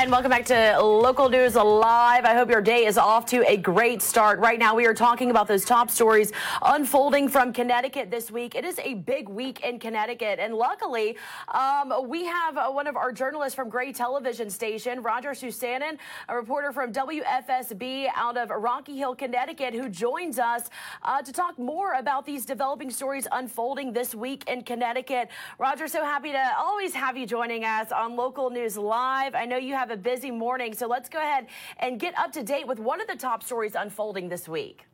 and welcome back to Local News Live. I hope your day is off to a great start. Right now, we are talking about those top stories unfolding from Connecticut this week. It is a big week in Connecticut, and luckily, um, we have uh, one of our journalists from Gray Television Station, Roger Susanen, a reporter from WFSB out of Rocky Hill, Connecticut, who joins us uh, to talk more about these developing stories unfolding this week in Connecticut. Roger, so happy to always have you joining us on Local News Live. I know you have a busy morning, so let's go ahead and get up to date with one of the top stories unfolding this week.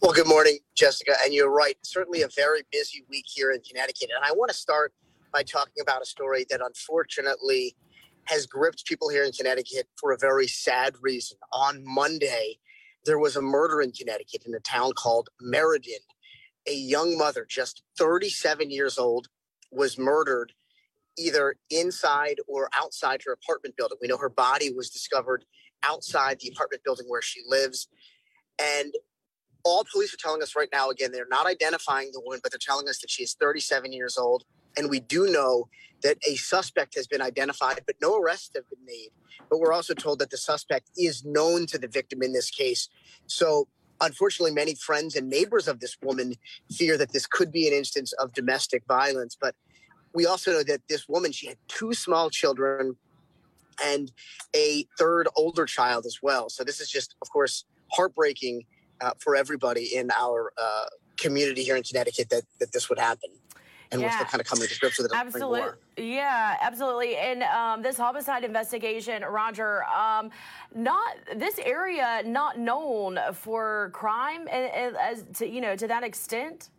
Well, good morning, Jessica. And you're right. Certainly a very busy week here in Connecticut. And I want to start by talking about a story that unfortunately has gripped people here in Connecticut for a very sad reason. On Monday, there was a murder in Connecticut in a town called Meriden. A young mother, just 37 years old, was murdered either inside or outside her apartment building. We know her body was discovered outside the apartment building where she lives. And all police are telling us right now, again, they're not identifying the woman, but they're telling us that she is 37 years old. And we do know that a suspect has been identified, but no arrests have been made. But we're also told that the suspect is known to the victim in this case. So, unfortunately, many friends and neighbors of this woman fear that this could be an instance of domestic violence. But we also know that this woman, she had two small children and a third older child as well. So this is just, of course, heartbreaking uh, for everybody in our uh, community here in Connecticut that, that this would happen. And yeah. we're still kind of coming to grips with it. Absolutely. Yeah, absolutely. And um, this homicide investigation, Roger, um, not this area not known for crime as to you know to that extent.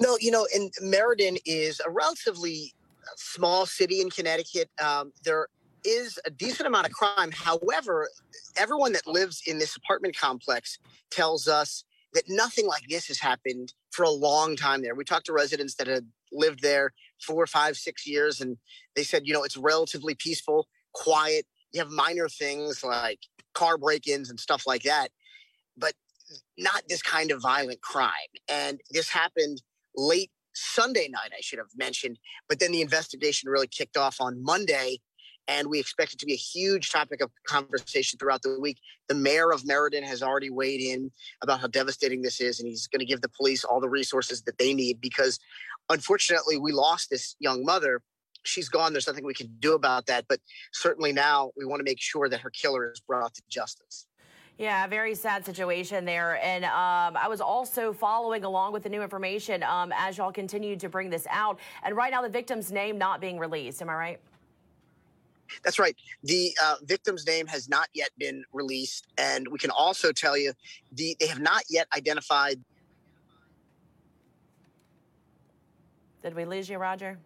No, you know, and Meriden is a relatively small city in Connecticut. Um, there is a decent amount of crime. However, everyone that lives in this apartment complex tells us that nothing like this has happened for a long time there. We talked to residents that had lived there four, five, six years, and they said, you know, it's relatively peaceful, quiet. You have minor things like car break ins and stuff like that, but not this kind of violent crime. And this happened late Sunday night, I should have mentioned. But then the investigation really kicked off on Monday, and we expect it to be a huge topic of conversation throughout the week. The mayor of Meriden has already weighed in about how devastating this is, and he's going to give the police all the resources that they need because unfortunately, we lost this young mother. She's gone. There's nothing we can do about that. But certainly now we want to make sure that her killer is brought to justice. Yeah, very sad situation there. And um, I was also following along with the new information um, as y'all continued to bring this out. And right now, the victim's name not being released. Am I right? That's right. The uh, victim's name has not yet been released. And we can also tell you the, they have not yet identified. Did we lose you, Roger?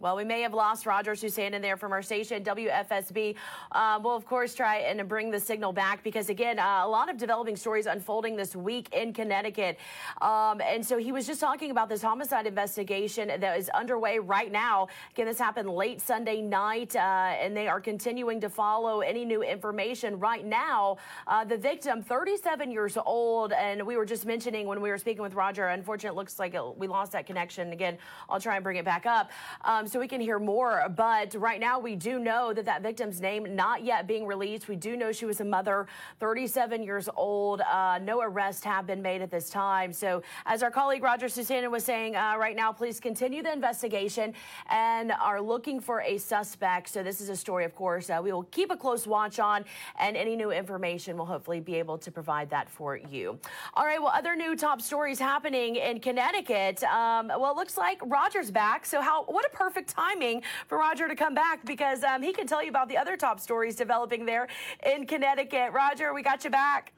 Well, we may have lost Rogers Roger Susanen there from our station, WFSB. Uh, we'll, of course, try and bring the signal back because, again, uh, a lot of developing stories unfolding this week in Connecticut. Um, and so he was just talking about this homicide investigation that is underway right now. Again, this happened late Sunday night, uh, and they are continuing to follow any new information. Right now, uh, the victim, 37 years old, and we were just mentioning when we were speaking with Roger, unfortunately, it looks like it, we lost that connection. Again, I'll try and bring it back up. Um, so we can hear more. But right now, we do know that that victim's name not yet being released. We do know she was a mother, 37 years old. Uh, no arrests have been made at this time. So, as our colleague Roger Susanen was saying, uh, right now, please continue the investigation and are looking for a suspect. So, this is a story, of course, uh, we will keep a close watch on, and any new information will hopefully be able to provide that for you. All right. Well, other new top stories happening in Connecticut. Um, well, it looks like Roger's back. So, how? What a perfect perfect timing for Roger to come back because um, he can tell you about the other top stories developing there in Connecticut. Roger, we got you back.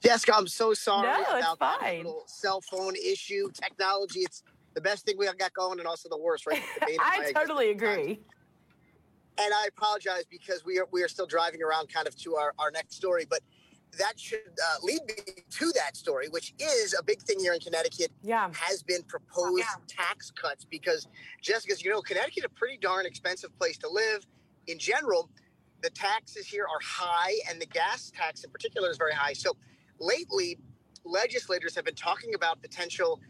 Jessica, I'm so sorry no, about that little cell phone issue. Technology, it's the best thing we have got going and also the worst, right? The I totally agree. And I apologize because we are we are still driving around kind of to our, our next story, but that should uh, lead me to that story, which is a big thing here in Connecticut. Yeah, has been proposed yeah. tax cuts because Jessica's, you know, Connecticut is a pretty darn expensive place to live. In general, the taxes here are high, and the gas tax in particular is very high. So lately, legislators have been talking about potential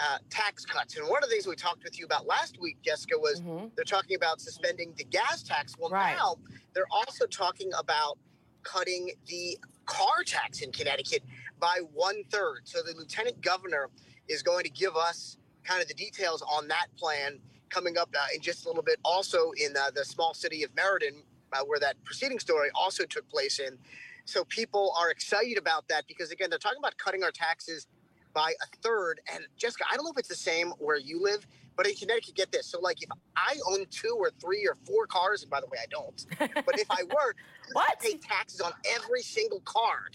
uh, tax cuts. And one of the things we talked with you about last week, Jessica, was mm-hmm. they're talking about suspending the gas tax. Well, right. now they're also talking about cutting the car tax in Connecticut by one third. So the lieutenant governor is going to give us kind of the details on that plan coming up uh, in just a little bit. Also in uh, the small city of Meriden, uh, where that preceding story also took place in. So people are excited about that because again, they're talking about cutting our taxes by a third. And Jessica, I don't know if it's the same where you live, but in Connecticut, get this. So like if I own two or three or four cars, and by the way, I don't, but if I were, what? pay taxes on every single car.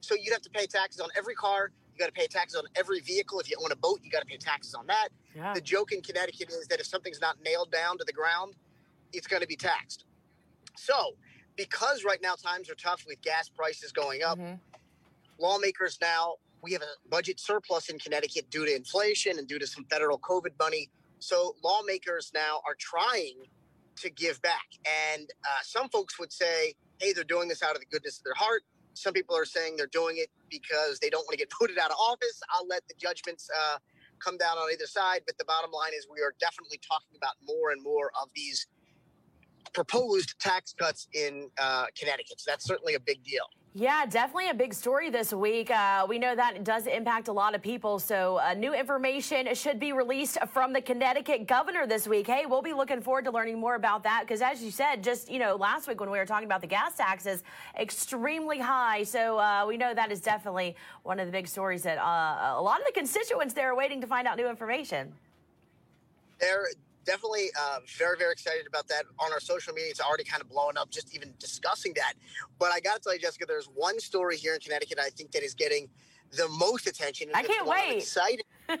So you'd have to pay taxes on every car. You got to pay taxes on every vehicle. If you own a boat, you got to pay taxes on that. Yeah. The joke in Connecticut is that if something's not nailed down to the ground, it's going to be taxed. So, because right now times are tough with gas prices going up, mm-hmm. lawmakers now we have a budget surplus in Connecticut due to inflation and due to some federal COVID money. So lawmakers now are trying to give back. And uh, some folks would say, hey, they're doing this out of the goodness of their heart. Some people are saying they're doing it because they don't want to get voted out of office. I'll let the judgments uh, come down on either side. But the bottom line is, we are definitely talking about more and more of these proposed tax cuts in uh, Connecticut. So that's certainly a big deal. Yeah, definitely a big story this week. Uh, we know that it does impact a lot of people. So, uh, new information should be released from the Connecticut governor this week. Hey, we'll be looking forward to learning more about that because, as you said, just you know, last week when we were talking about the gas taxes, extremely high. So, uh, we know that is definitely one of the big stories that uh, a lot of the constituents there are waiting to find out new information. There, definitely uh, very, very excited about that. On our social media, it's already kind of blowing up just even discussing that. But I got to tell you, Jessica, there's one story here in Connecticut I think that is getting the most attention. I can't wait. excited.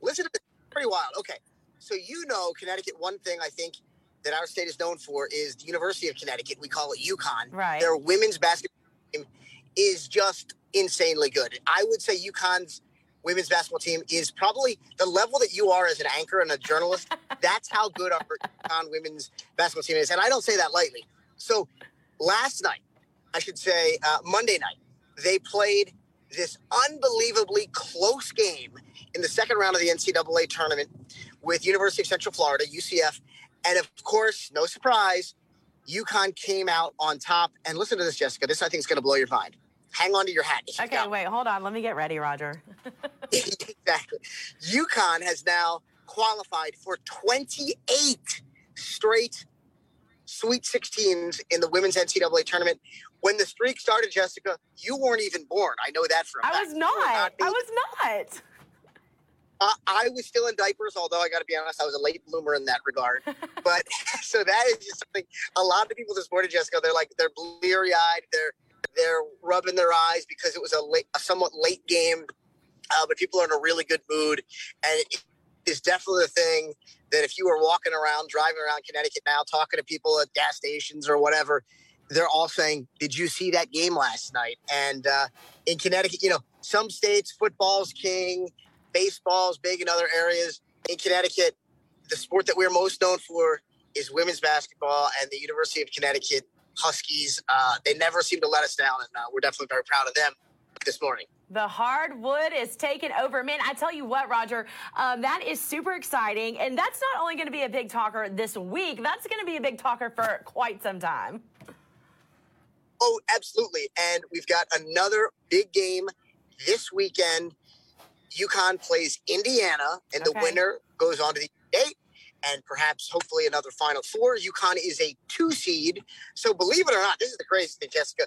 listen to this. Pretty wild. Okay. So, you know, Connecticut, one thing I think that our state is known for is the University of Connecticut. We call it UConn. Right. Their women's basketball team is just insanely good. I would say UConn's women's basketball team is probably the level that you are as an anchor and a journalist. that's how good our UConn women's basketball team is. And I don't say that lightly. So last night, I should say uh, Monday night, they played this unbelievably close game in the second round of the NCAA tournament with University of Central Florida, UCF. And of course, no surprise, UConn came out on top. And listen to this, Jessica. This I think is going to blow your mind hang on to your hat. Okay, wait, hold on. Let me get ready, Roger. exactly. UConn has now qualified for 28 straight Sweet 16s in the women's NCAA tournament. When the streak started, Jessica, you weren't even born. I know that for a I fact. I was not. not I was not. Uh, I was still in diapers, although I got to be honest, I was a late bloomer in that regard. but so that is just something. A lot of people this morning, Jessica, they're like they're bleary eyed. They're they're rubbing their eyes because it was a, late, a somewhat late game, uh, but people are in a really good mood. And it is definitely the thing that if you were walking around, driving around Connecticut now, talking to people at gas stations or whatever, they're all saying, Did you see that game last night? And uh, in Connecticut, you know, some states, football's king, baseball's big in other areas. In Connecticut, the sport that we're most known for is women's basketball, and the University of Connecticut Huskies. Uh, they never seem to let us down, and uh, we're definitely very proud of them this morning. The hardwood is taken over. Man, I tell you what, Roger, um, that is super exciting. And that's not only going to be a big talker this week, that's going to be a big talker for quite some time. Oh, absolutely. And we've got another big game this weekend. UConn plays Indiana, and okay. the winner goes on to the eight and perhaps hopefully another Final Four. UConn is a two seed. So believe it or not, this is the craziest thing, Jessica.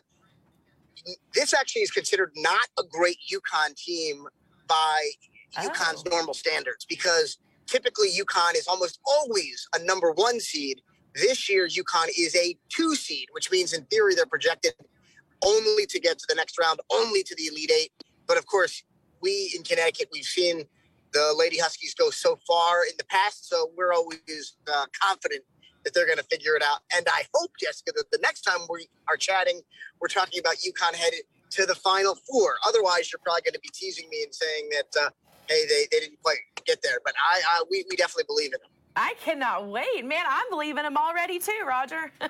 This actually is considered not a great UConn team by oh. UConn's normal standards because typically UConn is almost always a number one seed. This year, UConn is a two seed, which means in theory they're projected only to get to the next round, only to the Elite Eight. But of course, we in Connecticut, we've seen the Lady Huskies go so far in the past, so we're always uh, confident that they're going to figure it out. And I hope, Jessica, that the next time we are chatting, we're talking about UConn headed to the Final Four. Otherwise, you're probably going to be teasing me and saying that, uh, hey, they, they didn't quite get there. But I, I we, we definitely believe in them. I cannot wait. Man, I'm believing them already too, Roger.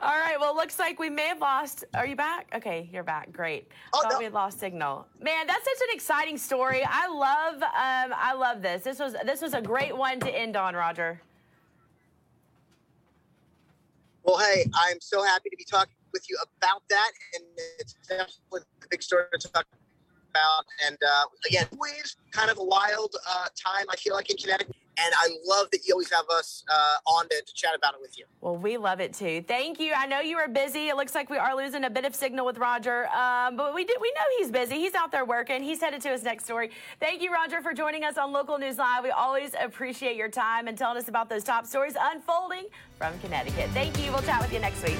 All right. Well, looks like we may have lost. Are you back? Okay, you're back. Great. Oh, Thought no. we had lost signal. Man, that's such an exciting story. I love. Um, I love this. This was this was a great one to end on, Roger. Well, hey, I'm so happy to be talking with you about that, and it's definitely a big story to talk about. And uh, again, always kind of a wild uh, time. I feel like in Connecticut, and I love that you always have us uh, on to, to chat about it with you. Well, we love it too. Thank you. I know you are busy. It looks like we are losing a bit of signal with Roger, um, but we did. We know he's busy. He's out there working. He's headed to his next story. Thank you, Roger, for joining us on Local News Live. We always appreciate your time and telling us about those top stories unfolding from Connecticut. Thank you. We'll chat with you next week.